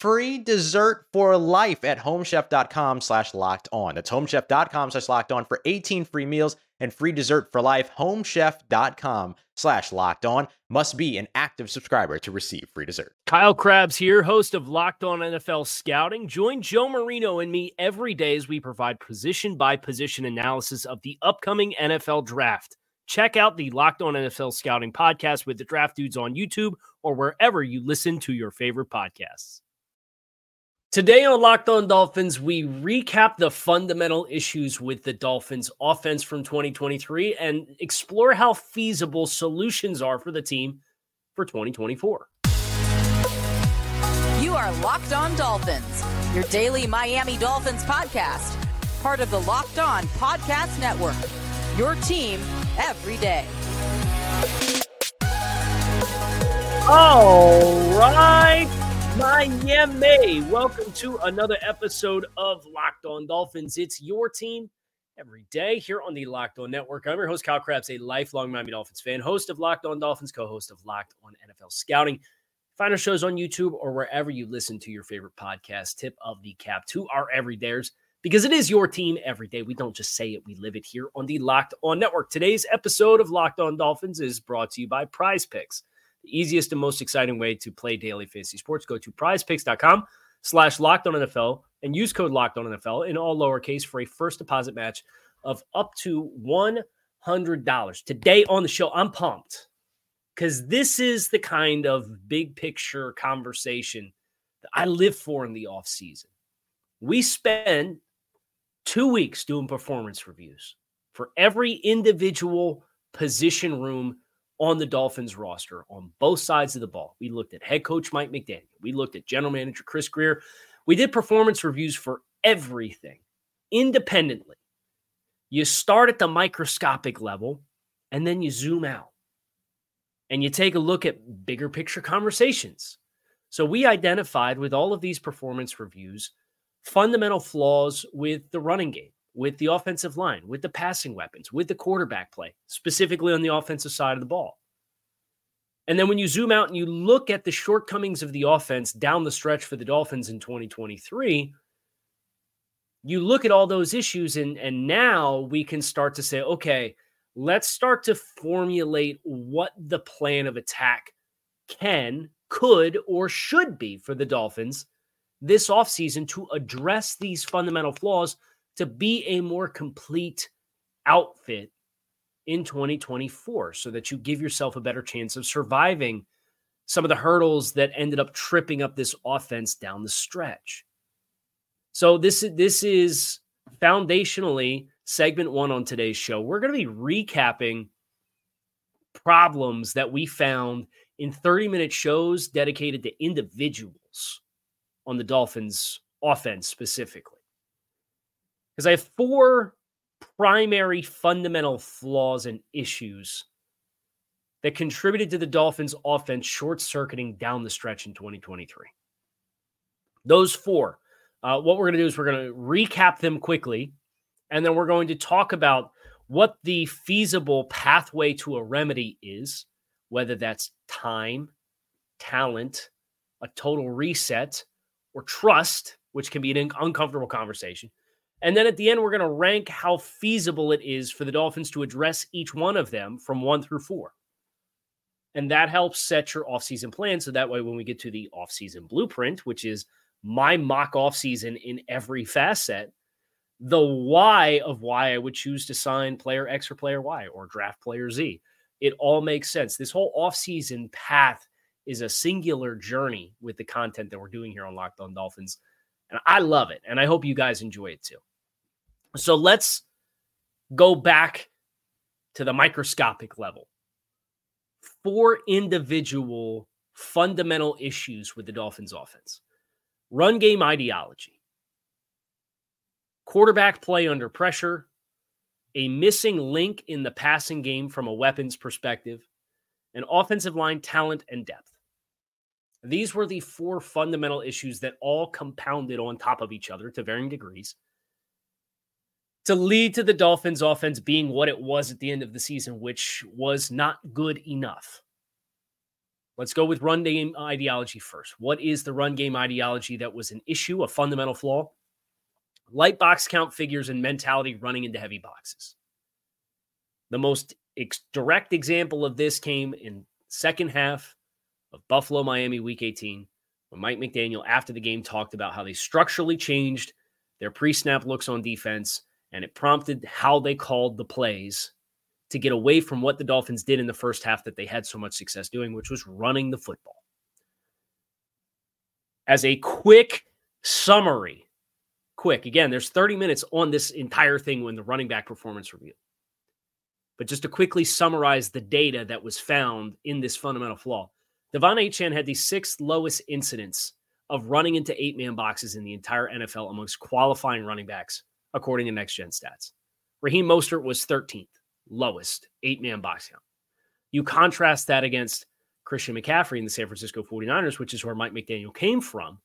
free dessert for life at homechef.com slash locked on. That's homechef.com slash locked on for 18 free meals and free dessert for life. Homechef.com slash locked on must be an active subscriber to receive free dessert. Kyle Crabbs here, host of Locked On NFL Scouting. Join Joe Marino and me every day as we provide position by position analysis of the upcoming NFL draft. Check out the Locked On NFL Scouting podcast with the draft dudes on YouTube or wherever you listen to your favorite podcasts. Today on Locked On Dolphins, we recap the fundamental issues with the Dolphins offense from 2023 and explore how feasible solutions are for the team for 2024. You are Locked On Dolphins, your daily Miami Dolphins podcast, part of the Locked On Podcast Network. Your team every day. All right. Miami. Welcome to another episode of Locked On Dolphins. It's your team every day here on the Locked On Network. I'm your host, Kyle Crabbs, a lifelong Miami Dolphins fan, host of Locked On Dolphins, co host of Locked On NFL Scouting. Find our shows on YouTube or wherever you listen to your favorite podcast. Tip of the cap to our everydayers because it is your team every day. We don't just say it, we live it here on the Locked On Network. Today's episode of Locked On Dolphins is brought to you by PrizePicks easiest and most exciting way to play daily fantasy sports. Go to prizepicks.com slash locked on NFL and use code locked on NFL in all lowercase for a first deposit match of up to $100. Today on the show, I'm pumped because this is the kind of big picture conversation that I live for in the off season. We spend two weeks doing performance reviews for every individual position room on the Dolphins roster on both sides of the ball. We looked at head coach Mike McDaniel. We looked at general manager Chris Grier. We did performance reviews for everything independently. You start at the microscopic level and then you zoom out and you take a look at bigger picture conversations. So we identified with all of these performance reviews fundamental flaws with the running game with the offensive line, with the passing weapons, with the quarterback play, specifically on the offensive side of the ball. And then when you zoom out and you look at the shortcomings of the offense down the stretch for the Dolphins in 2023, you look at all those issues, and, and now we can start to say, okay, let's start to formulate what the plan of attack can, could, or should be for the Dolphins this offseason to address these fundamental flaws to be a more complete outfit in 2024 so that you give yourself a better chance of surviving some of the hurdles that ended up tripping up this offense down the stretch. So this is this is foundationally segment 1 on today's show. We're going to be recapping problems that we found in 30-minute shows dedicated to individuals on the Dolphins offense specifically because I have four primary fundamental flaws and issues that contributed to the Dolphins' offense short circuiting down the stretch in 2023. Those four. Uh, what we're going to do is we're going to recap them quickly And then we're going to talk about what the feasible pathway to a remedy is, whether that's time, talent, a total reset, or trust, which can be an uncomfortable conversation. And then at the end, we're going to rank how feasible it is for the Dolphins to address each one of them from one through four. And that helps set your offseason plan. So that way, when we get to the offseason blueprint, which is my mock offseason in every facet, the why of why I would choose to sign player X or player Y or draft player Z, it all makes sense. This whole offseason path is a singular journey with the content that we're doing here on Locked On Dolphins. And I love it. And I hope you guys enjoy it too. So let's go back to the microscopic level. Four individual fundamental issues with the Dolphins offense. Run game ideology, quarterback play under pressure, a missing link in the passing game from a weapons perspective, and offensive line talent and depth. These were the four fundamental issues that all compounded on top of each other to varying degrees to lead to the Dolphins offense being what it was at the end of the season, which was not good enough. Let's go with run game ideology first. What is the run game ideology that was an issue, a fundamental flaw? Light box count figures and mentality running into heavy boxes. The most ex- direct example of this came in second half of Buffalo Miami week 18 when Mike McDaniel after the game talked about how they structurally changed their pre-snap looks on defense and it prompted how they called the plays to get away from what the Dolphins did in the first half that they had so much success doing, which was running the football. As a quick summary, quick, again, there's 30 minutes on this entire thing when the running back performance review. But just to quickly summarize the data that was found in this fundamental flaw, De'Von Achane had the sixth lowest incidence of running into eight man boxes in the entire NFL amongst qualifying running backs according to next gen stats. Raheem Mostert was 13th, lowest, eight man box count. You contrast that against Christian McCaffrey in the San Francisco 49ers, which is where Mike McDaniel came from.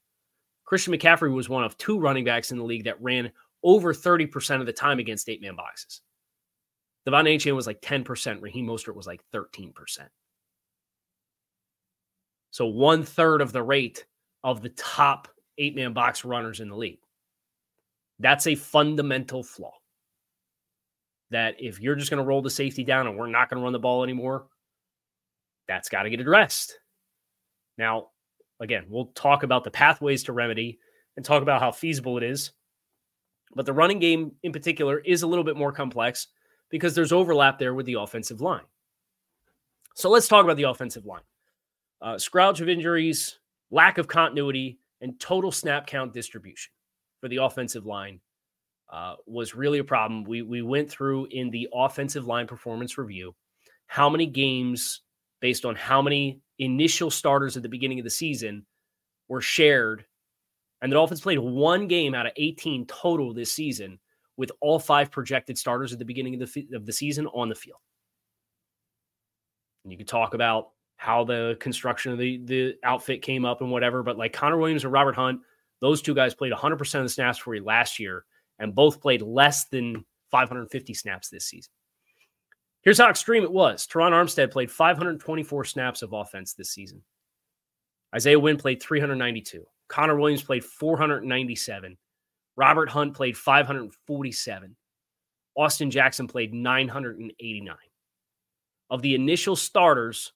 Christian McCaffrey was one of two running backs in the league that ran over 30% of the time against eight man boxes. De'Von Achane was like 10%. Raheem Mostert was like 13%. So one third of the rate of the top eight man box runners in the league. That's a fundamental flaw. That if you're just going to roll the safety down and we're not going to run the ball anymore, that's got to get addressed. Now, again, we'll talk about the pathways to remedy and talk about how feasible it is. But the running game in particular is a little bit more complex because there's overlap there with the offensive line. So let's talk about the offensive line. Uh, scrouge of injuries, lack of continuity, and total snap count distribution for the offensive line uh, was really a problem. We we went through in the offensive line performance review how many games based on how many initial starters at the beginning of the season were shared, and the Dolphins played one game out of 18 total this season with all five projected starters at the beginning of the of the season on the field. And you could talk about how the construction of the the outfit came up and whatever, but like Connor Williams and Robert Hunt those two guys played 100% of the snaps for you last year and both played less than 550 snaps this season. Here's how extreme it was. Terron Armstead played 524 snaps of offense this season. Isaiah Wynn played 392. Connor Williams played 497. Robert Hunt played 547. Austin Jackson played 989. Of the initial starters,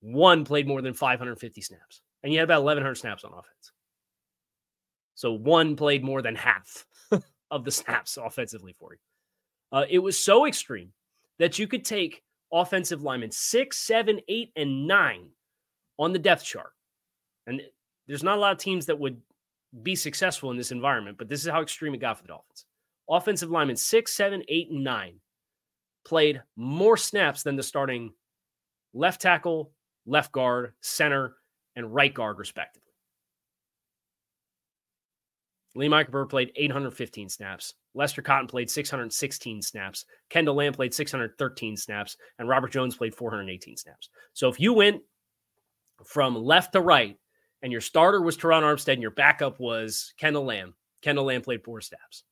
one played more than 550 snaps. And you had about 1,100 snaps on offense. So one played more than half of the snaps offensively for you. Uh, it was so extreme that you could take offensive linemen six, seven, eight, and nine on the depth chart. And there's not a lot of teams that would be successful in this environment, but this is how extreme it got for the Dolphins. Offensive linemen six, seven, eight, and nine played more snaps than the starting left tackle, left guard, center, and right guard, respectively. Liam Eichenberg played 815 snaps. Lester Cotton played 616 snaps. Kendall Lamm played 613 snaps. And Robert Jones played 418 snaps. So if you went from left to right and your starter was Terron Armstead and your backup was Kendall Lamm, Kendall Lamm played four snaps.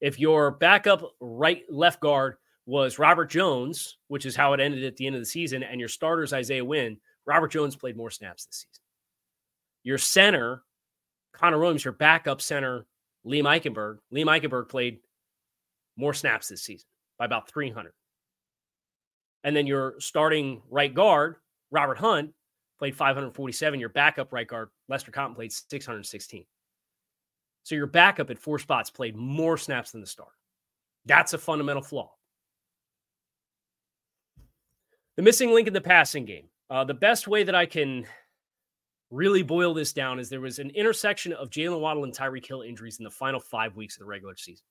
If your backup right left guard was Robert Jones, which is how it ended at the end of the season, and your starters Isaiah Wynn, Robert Jones played more snaps this season. Your center, Connor Williams, your backup center, Liam Eichenberg, Liam Eichenberg played more snaps this season by about 300. And then your starting right guard, Robert Hunt, played 547. Your backup right guard, Lester Cotton, played 616. So your backup at four spots played more snaps than the start. That's a fundamental flaw. The missing link in the passing game. Uh, the best way that I can really boil this down is there was an intersection of Jaylen Waddle and Tyreek Hill injuries in the final five weeks of the regular season.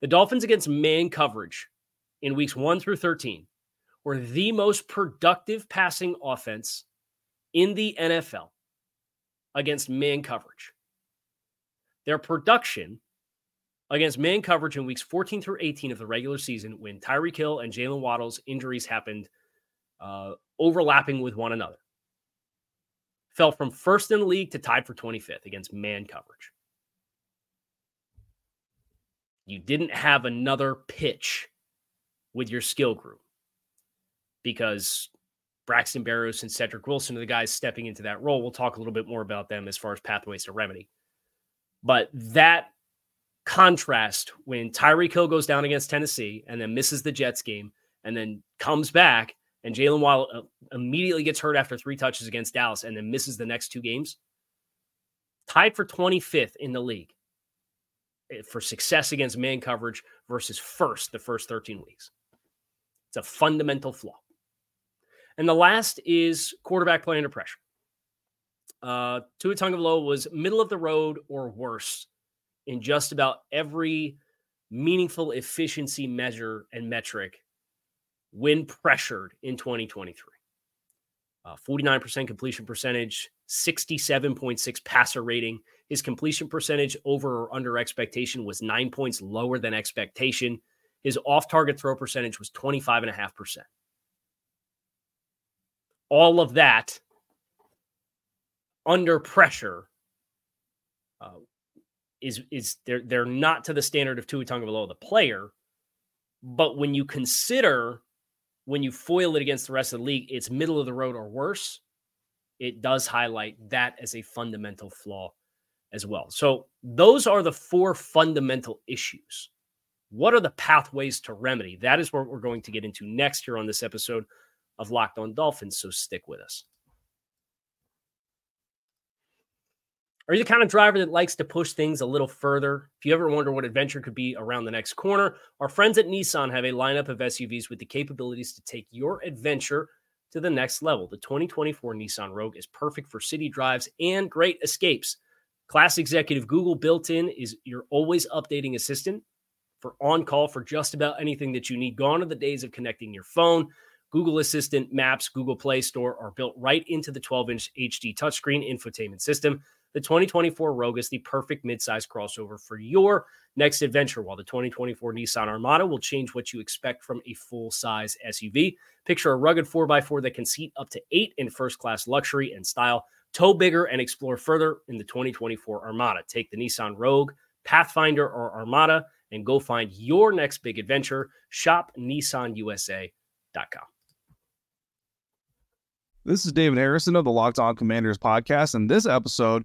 The Dolphins against man coverage in weeks one through 13 were the most productive passing offense in the NFL against man coverage. Their production against man coverage in weeks 14 through 18 of the regular season, when Tyreek Hill and Jaylen Waddle's injuries happened uh, overlapping with one another, fell from first in the league to tied for 25th against man coverage. You didn't have another pitch with your skill group because Braxton Berrios and Cedric Wilson are the guys stepping into that role. We'll talk a little bit more about them as far as pathways to remedy. But that contrast when Tyreek Hill goes down against Tennessee and then misses the Jets game and then comes back and Jaylen Waddle uh, immediately gets hurt after three touches against Dallas and then misses the next two games, tied for 25th in the league eh, for success against man coverage versus first the first 13 weeks. It's a fundamental flaw. And the last is quarterback play under pressure. Uh, Tua Tagovailoa was middle of the road or worse in just about every meaningful efficiency measure and metric when pressured in 2023. Uh, 49% completion percentage, 67.6 passer rating. His completion percentage over or under expectation was nine points lower than expectation. His off target throw percentage was 25.5%. All of that under pressure uh, is is they're they're not to the standard of Tua Tagovailoa the player, but when you consider when you foil it against the rest of the league, it's middle of the road or worse. It does highlight that as a fundamental flaw as well. So those are the four fundamental issues. What are the pathways to remedy? That is what we're going to get into next here on this episode of Locked On Dolphins. So stick with us. Are you the kind of driver that likes to push things a little further? If you ever wonder what adventure could be around the next corner, our friends at Nissan have a lineup of SUVs with the capabilities to take your adventure to the next level. The 2024 Nissan Rogue is perfect for city drives and great escapes. Class Executive Google built in is your always updating assistant for on call for just about anything that you need. Gone are the days of connecting your phone. Google Assistant, Maps, Google Play Store are built right into the 12 inch HD touchscreen infotainment system. The 2024 Rogue is the perfect midsize crossover for your next adventure, while the 2024 Nissan Armada will change what you expect from a full size SUV. Picture a rugged 4x4 that can seat up to eight in first class luxury and style. Tow bigger and explore further in the 2024 Armada. Take the Nissan Rogue, Pathfinder, or Armada and go find your next big adventure. Shop NissanUSA.com. This is David Harrison of the Locked On Commanders podcast, and this episode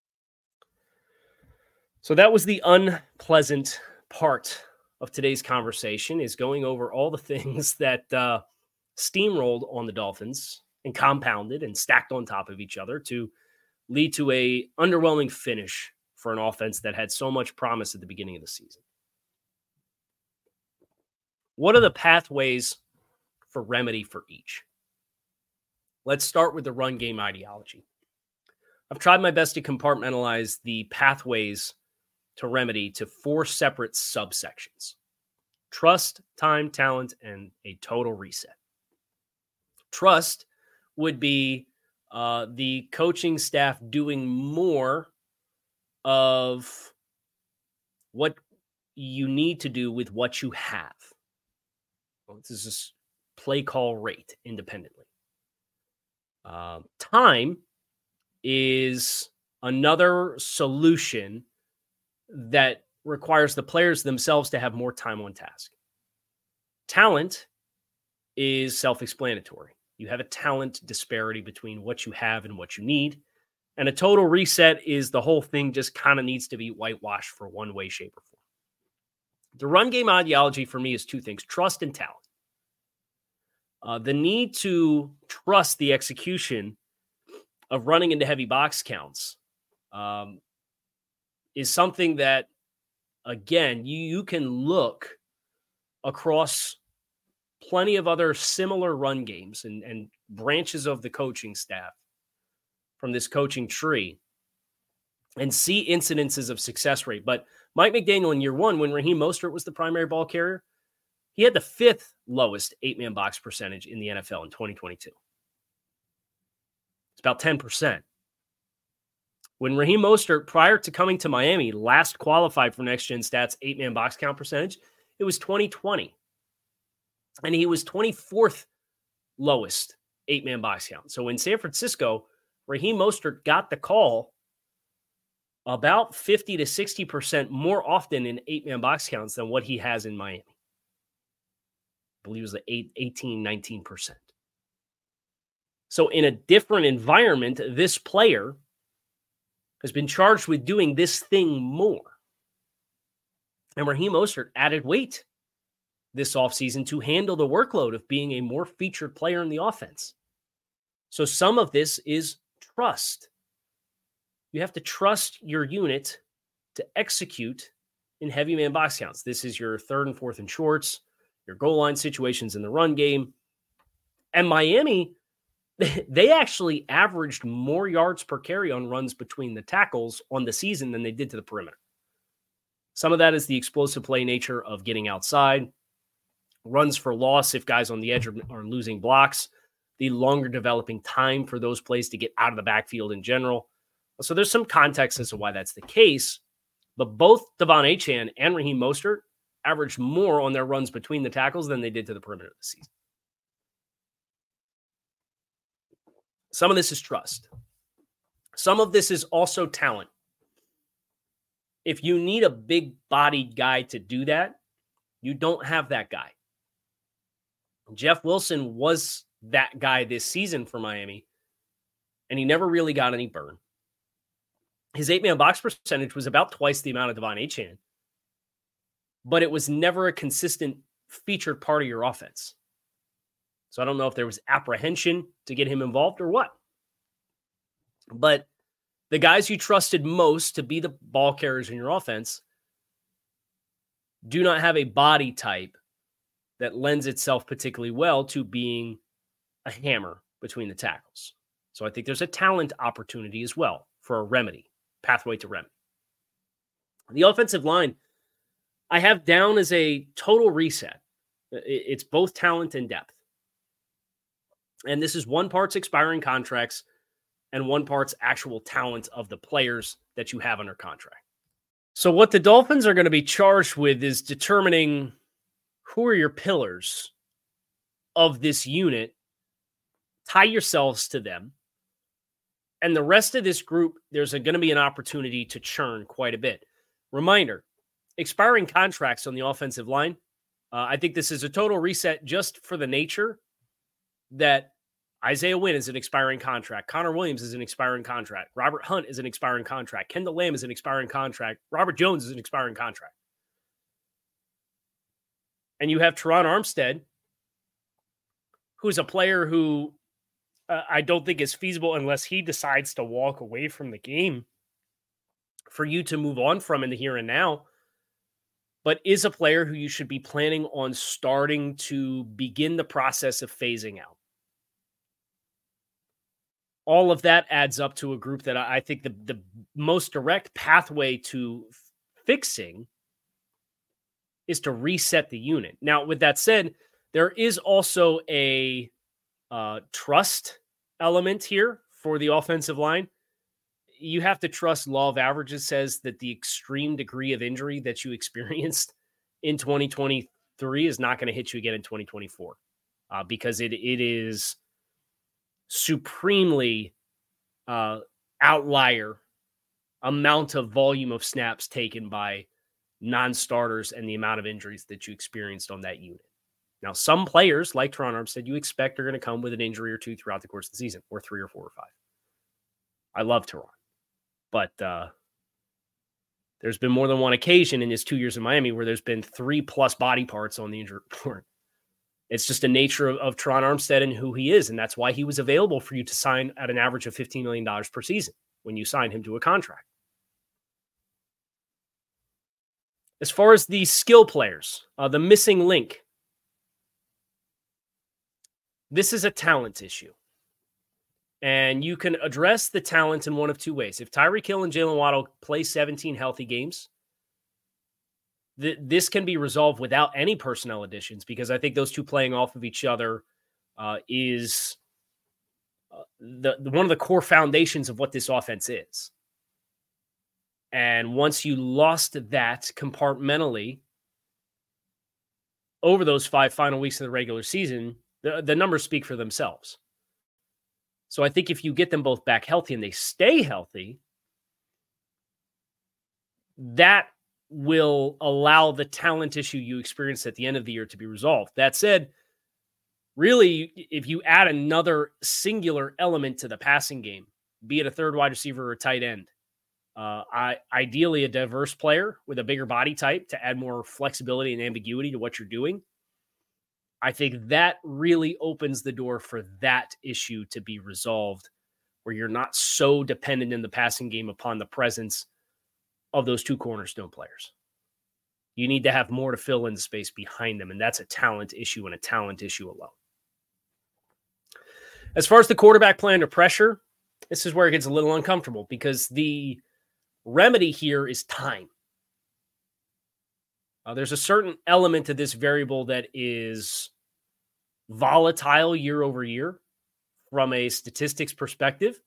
So that was the unpleasant part of today's conversation is going over all the things that uh, steamrolled on the Dolphins and compounded and stacked on top of each other to lead to a underwhelming finish for an offense that had so much promise at the beginning of the season. What are the pathways for remedy for each? Let's start with the run game ideology. I've tried my best to compartmentalize the pathways to remedy to four separate subsections. trust, time, talent, and a total reset. Trust would be uh, the coaching staff doing more of what you need to do with what you have. Well, this is play call rate independently. Uh, time is another solution that requires the players themselves to have more time on task. Talent is self explanatory. You have a talent disparity between what you have and what you need. And a total reset is the whole thing just kind of needs to be whitewashed for one way, shape, or form. The run game ideology for me is two things trust and talent. Uh, the need to trust the execution of running into heavy box counts um, is something that, again, you, you can look across plenty of other similar run games and, and branches of the coaching staff from this coaching tree and see incidences of success rate. But Mike McDaniel in year one, when Raheem Mostert was the primary ball carrier, he had the fifth lowest eight man box percentage in the NFL in 2022. It's about 10%. When Raheem Mostert, prior to coming to Miami, last qualified for next gen stats eight man box count percentage, it was 2020. And he was 24th lowest eight man box count. So in San Francisco, Raheem Mostert got the call about 50 to 60% more often in eight man box counts than what he has in Miami. I believe it was like 18, 19%. So in a different environment, this player has been charged with doing this thing more. And Raheem Mostert added weight this offseason to handle the workload of being a more featured player in the offense. So some of this is trust. You have to trust your unit to execute in heavy man box counts. This is your third and fourth and shorts, your goal line situations in the run game. And Miami they actually averaged more yards per carry on runs between the tackles on the season than they did to the perimeter. Some of that is the explosive play nature of getting outside, runs for loss if guys on the edge are, are losing blocks, the longer developing time for those plays to get out of the backfield in general. So there's some context as to why that's the case. But both De'Von Achane and Raheem Mostert averaged more on their runs between the tackles than they did to the perimeter this season. Some of this is trust. Some of this is also talent. If you need a big bodied guy to do that, you don't have that guy. Jeff Wilson was that guy this season for Miami, and he never really got any burn. His eight man box percentage was about twice the amount of De'Von Achane, but it was never a consistent featured part of your offense. So I don't know if there was apprehension to get him involved or what. But the guys you trusted most to be the ball carriers in your offense do not have a body type that lends itself particularly well to being a hammer between the tackles. So I think there's a talent opportunity as well for a remedy, pathway to remedy. The offensive line, I have down as a total reset. It's both talent and depth. And this is one part's expiring contracts and one part's actual talent of the players that you have under contract. So, what the Dolphins are going to be charged with is determining who are your pillars of this unit, tie yourselves to them. And the rest of this group, there's going to be an opportunity to churn quite a bit. Reminder expiring contracts on the offensive line. Uh, I think this is a total reset just for the nature that Isaiah Wynn is an expiring contract. Connor Williams is an expiring contract. Robert Hunt is an expiring contract. Kendall Lamm is an expiring contract. Robert Jones is an expiring contract. And you have Terron Armstead, who's a player who uh, I don't think is feasible unless he decides to walk away from the game for you to move on from in the here and now, but is a player who you should be planning on starting to begin the process of phasing out all of that adds up to a group that I think the, the most direct pathway to fixing is to reset the unit. Now, with that said, there is also a uh, trust element here for the offensive line. You have to trust law of averages says that the extreme degree of injury that you experienced in 2023 is not going to hit you again in 2024 uh, because it it is supremely uh, outlier amount of volume of snaps taken by non-starters and the amount of injuries that you experienced on that unit. Now, some players like Terron Armstead, you expect are going to come with an injury or two throughout the course of the season, or three or four or five. I love Terron, but uh, there's been more than one occasion in his two years in Miami where there's been three plus body parts on the injury report. It's just the nature of, of Terron Armstead and who he is, and that's why he was available for you to sign at an average of $15 million per season when you signed him to a contract. As far as the skill players, uh, the missing link, this is a talent issue. And you can address the talent in one of two ways. If Tyreek Hill and Jaylen Waddle play 17 healthy games, th- this can be resolved without any personnel additions because I think those two playing off of each other uh, is uh, the, the one of the core foundations of what this offense is. And once you lost that compartmentally over those five final weeks of the regular season, the, the numbers speak for themselves. So I think if you get them both back healthy and they stay healthy, that will allow the talent issue you experienced at the end of the year to be resolved. That said, really, if you add another singular element to the passing game, be it a third wide receiver or a tight end, uh, I, ideally a diverse player with a bigger body type to add more flexibility and ambiguity to what you're doing. I think that really opens the door for that issue to be resolved, where you're not so dependent in the passing game upon the presence of those two cornerstone players. You need to have more to fill in the space behind them, and that's a talent issue and a talent issue alone. As far as the quarterback play under pressure, this is where it gets a little uncomfortable because the remedy here is time. Uh, there's a certain element to this variable that is volatile year over year from a statistics perspective.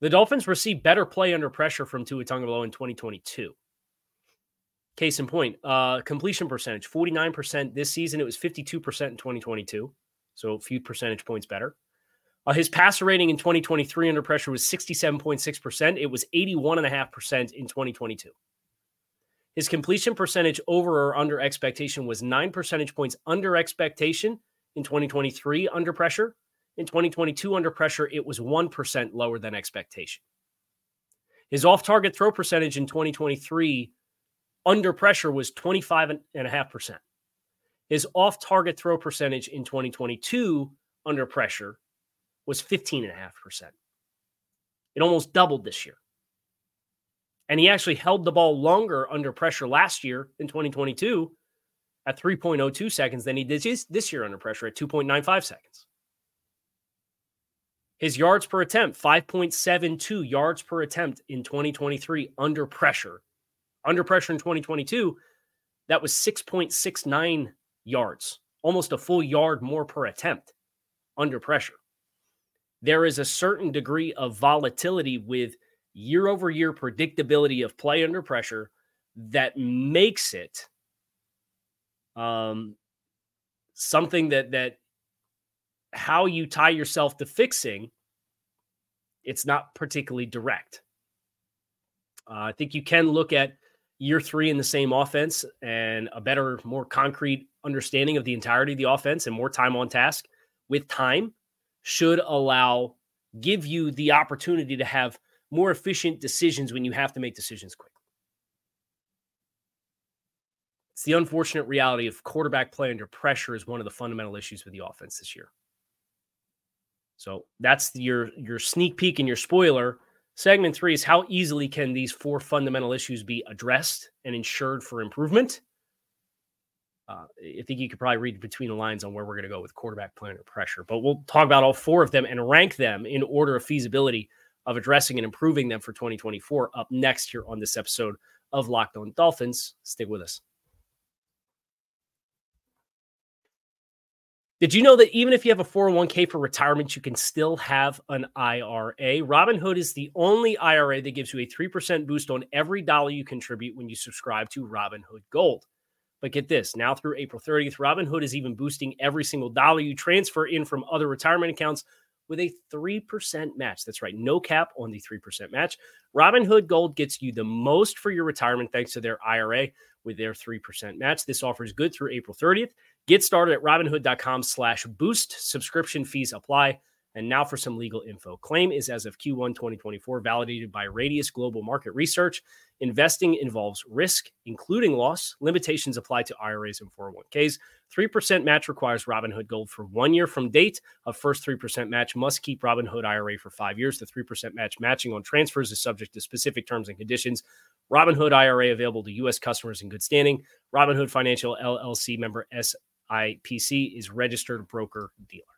The Dolphins received better play under pressure from Tua Tagovailoa in 2022. Case in point, uh, completion percentage 49% this season. It was 52% in 2022, so a few percentage points better. Uh, his passer rating in 2023 under pressure was 67.6%. It was 81.5% in 2022. His completion percentage over or under expectation was nine percentage points under expectation in 2023 under pressure. In 2022 under pressure, it was 1% lower than expectation. His off target throw percentage in 2023 under pressure was 25.5%. His off target throw percentage in 2022 under pressure was 15.5%. It almost doubled this year. And he actually held the ball longer under pressure last year in 2022 at 3.02 seconds than he did this year under pressure at 2.95 seconds. His yards per attempt, 5.72 yards per attempt in 2023 under pressure. Under pressure in 2022, that was 6.69 yards, almost a full yard more per attempt under pressure there is a certain degree of volatility with year over year predictability of play under pressure that makes it um, something that that how you tie yourself to fixing it's not particularly direct uh, i think you can look at year three in the same offense and a better more concrete understanding of the entirety of the offense and more time on task with time should allow give you the opportunity to have more efficient decisions when you have to make decisions quickly. It's the unfortunate reality of quarterback play under pressure is one of the fundamental issues with the offense this year. So that's your your sneak peek and your spoiler. Segment three is how easily can these four fundamental issues be addressed and ensured for improvement? uh, I think you could probably read between the lines on where we're going to go with quarterback play pressure. But we'll talk about all four of them and rank them in order of feasibility of addressing and improving them for 2024 up next here on this episode of Locked On Dolphins. Stick with us. Did you know that even if you have a 401k for retirement, you can still have an IRA? Robinhood is the only IRA that gives you a 3% boost on every dollar you contribute when you subscribe to Robinhood Gold. But get this now through April 30th, Robinhood is even boosting every single dollar you transfer in from other retirement accounts with a 3% match. That's right, no cap on the 3% match. Robinhood Gold gets you the most for your retirement thanks to their IRA with their 3% match. This offer is good through April 30th. Get started at robinhood.com slash boost. Subscription fees apply. And now for some legal info. Claim is as of Q1 2024, validated by Radius Global Market Research. Investing involves risk, including loss. Limitations apply to IRAs and 401ks. 3% match requires Robinhood Gold for one year from date. A first 3% match must keep Robinhood IRA for five years. The 3% match matching on transfers is subject to specific terms and conditions. Robinhood IRA available to U.S. customers in good standing. Robinhood Financial LLC member SIPC is registered broker dealer.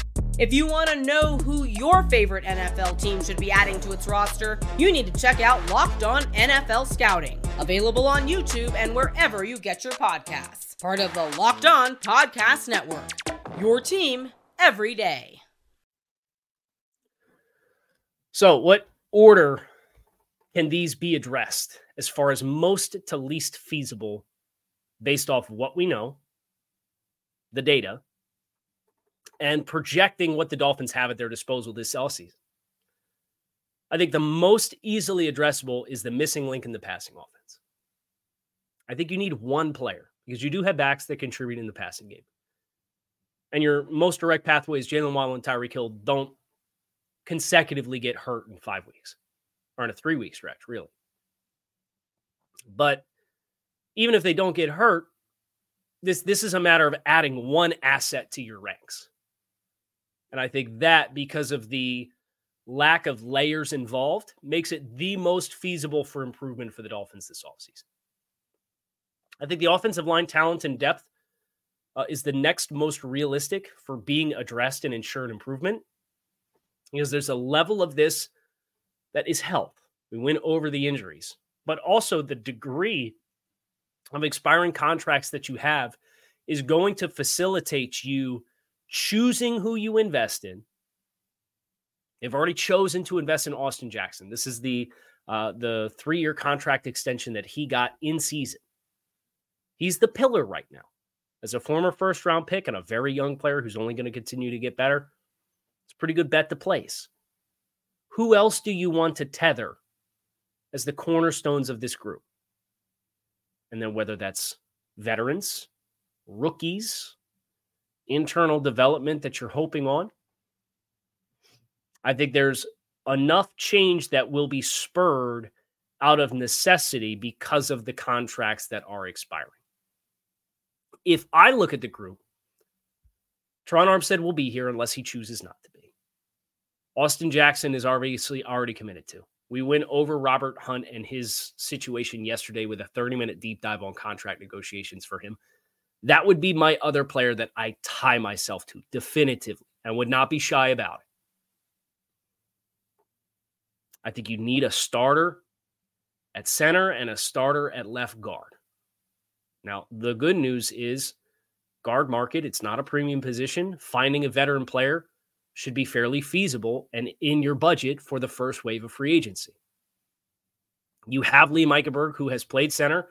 If you want to know who your favorite NFL team should be adding to its roster, you need to check out Locked On NFL Scouting, available on YouTube and wherever you get your podcasts. Part of the Locked On Podcast Network. Your team every day. So, what order can these be addressed as far as most to least feasible based off what we know, the data, and projecting what the Dolphins have at their disposal this offseason. I think the most easily addressable is the missing link in the passing offense. I think you need one player because you do have backs that contribute in the passing game. And your most direct pathways, Jaylen Waddle and Tyreek Hill, don't consecutively get hurt in five weeks or in a three week stretch, really. But even if they don't get hurt, this this is a matter of adding one asset to your ranks. And I think that because of the lack of layers involved makes it the most feasible for improvement for the Dolphins this offseason. I think the offensive line talent and depth uh, is the next most realistic for being addressed and ensured improvement because there's a level of this that is health. We went over the injuries, but also the degree of expiring contracts that you have is going to facilitate you choosing who you invest in. They've already chosen to invest in Austin Jackson. This is the uh, the three year contract extension that he got in season. He's the pillar right now. As a former first round pick and a very young player who's only going to continue to get better, it's a pretty good bet to place. Who else do you want to tether as the cornerstones of this group? And then whether that's veterans, rookies, internal development that you're hoping on. I think there's enough change that will be spurred out of necessity because of the contracts that are expiring. If I look at the group, Terron Armstead will be here unless he chooses not to be. Austin Jackson is obviously already committed to. We went over Robert Hunt and his situation yesterday with a 30 minute deep dive on contract negotiations for him. That would be my other player that I tie myself to definitively and would not be shy about it. I think you need a starter at center and a starter at left guard. Now, the good news is guard market, it's not a premium position. Finding a veteran player should be fairly feasible and in your budget for the first wave of free agency. You have Liam Eichenberg, who has played center.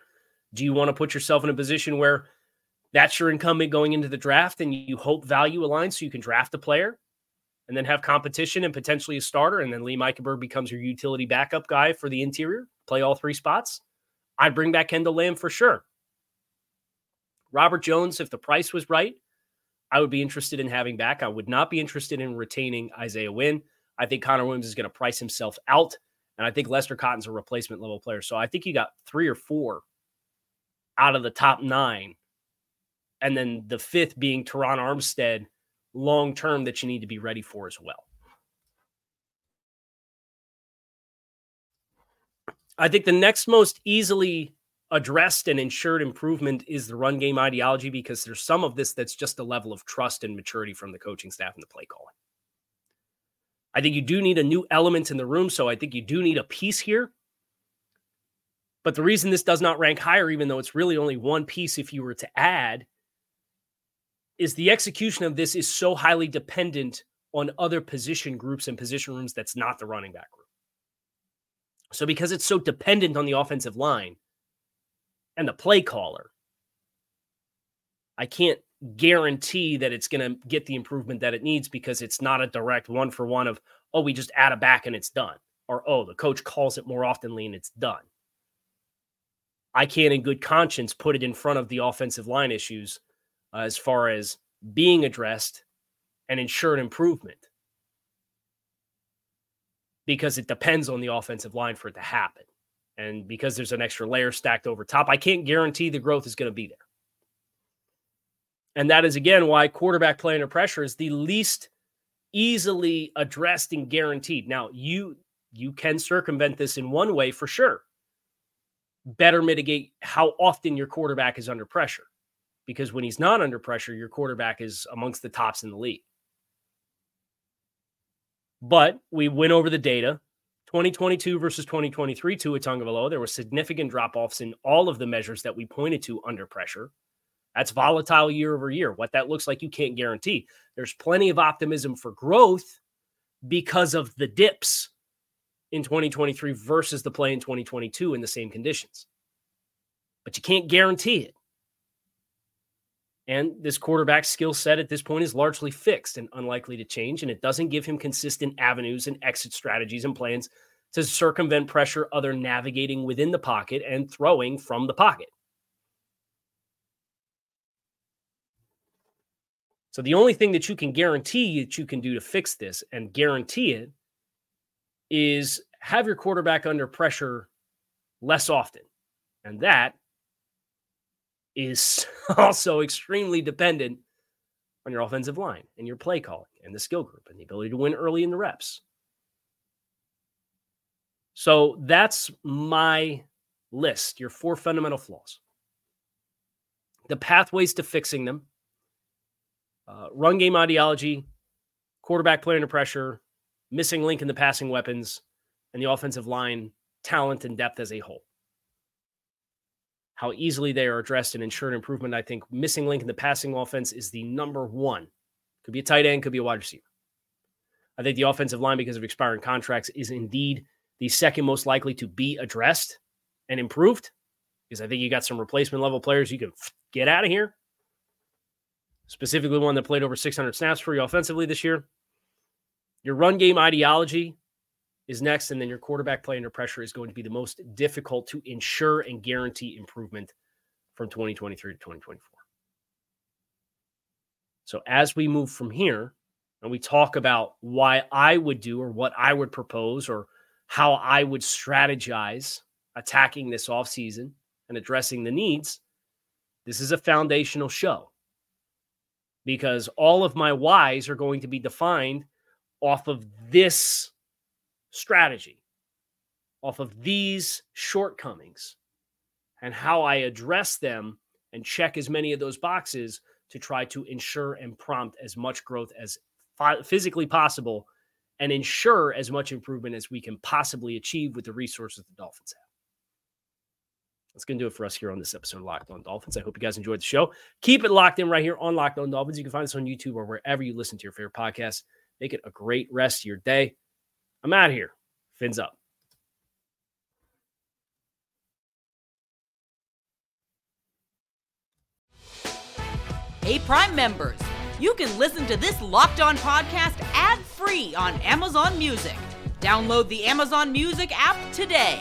Do you want to put yourself in a position where that's your incumbent going into the draft, and you hope value aligns so you can draft a player and then have competition and potentially a starter, and then Lee Eichenberg becomes your utility backup guy for the interior, play all three spots. I'd bring back Kendall Lamm for sure. Robert Jones, if the price was right, I would be interested in having back. I would not be interested in retaining Isaiah Wynn. I think Connor Williams is going to price himself out. And I think Lester Cotton's a replacement level player. So I think you got three or four out of the top nine and then the fifth being Terron Armstead long term that you need to be ready for as well. I think the next most easily addressed and ensured improvement is the run game ideology because there's some of this that's just a level of trust and maturity from the coaching staff and the play calling. I think you do need a new element in the room. So I think you do need a piece here. But the reason this does not rank higher, even though it's really only one piece if you were to add, is the execution of this is so highly dependent on other position groups and position rooms that's not the running back group. So because it's so dependent on the offensive line and the play caller, I can't guarantee that it's going to get the improvement that it needs because it's not a direct one for one of, oh, we just add a back and it's done. Or, oh, the coach calls it more oftenly and it's done. I can't, in good conscience, put it in front of the offensive line issues uh, as far as being addressed and ensured improvement because it depends on the offensive line for it to happen. And because there's an extra layer stacked over top, I can't guarantee the growth is going to be there. And that is again why quarterback play under pressure is the least easily addressed and guaranteed. Now, you you can circumvent this in one way for sure. Better mitigate how often your quarterback is under pressure. Because when he's not under pressure, your quarterback is amongst the tops in the league. But we went over the data 2022 versus 2023 to Tagovailoa. There were significant drop offs in all of the measures that we pointed to under pressure. That's volatile year over year. What that looks like, you can't guarantee. There's plenty of optimism for growth because of the dips in 2023 versus the play in 2022 in the same conditions. But you can't guarantee it. And this quarterback skill set at this point is largely fixed and unlikely to change. And it doesn't give him consistent avenues and exit strategies and plans to circumvent pressure, other navigating within the pocket and throwing from the pocket. So the only thing that you can guarantee that you can do to fix this and guarantee it is have your quarterback under pressure less often. And that is also extremely dependent on your offensive line and your play calling and the skill group and the ability to win early in the reps. So that's my list, your four fundamental flaws. The pathways to fixing them uh, run game ideology, quarterback play under pressure, missing link in the passing weapons, and the offensive line talent and depth as a whole. How easily they are addressed and ensured improvement. I think missing link in the passing offense is the number one. Could be a tight end, could be a wide receiver. I think the offensive line, because of expiring contracts, is indeed the second most likely to be addressed and improved. Because I think you got some replacement level players you can get out of here specifically one that played over 600 snaps for you offensively this year. Your run game ideology is next, and then your quarterback play under pressure is going to be the most difficult to ensure and guarantee improvement from 2023 to 2024. So, as we move from here and we talk about why I would do or what I would propose or how I would strategize attacking this offseason and addressing the needs, this is a foundational show because all of my whys are going to be defined off of this strategy, off of these shortcomings, and how I address them and check as many of those boxes to try to ensure and prompt as much growth as physically possible and ensure as much improvement as we can possibly achieve with the resources the Dolphins have. That's going to do it for us here on this episode of Locked On Dolphins. I hope you guys enjoyed the show. Keep it locked in right here on Locked On Dolphins. You can find us on YouTube or wherever you listen to your favorite podcast. Make it a great rest of your day. I'm out here. Fins up. Hey, Prime members, you can listen to this Locked On podcast ad free on Amazon Music. Download the Amazon Music app today.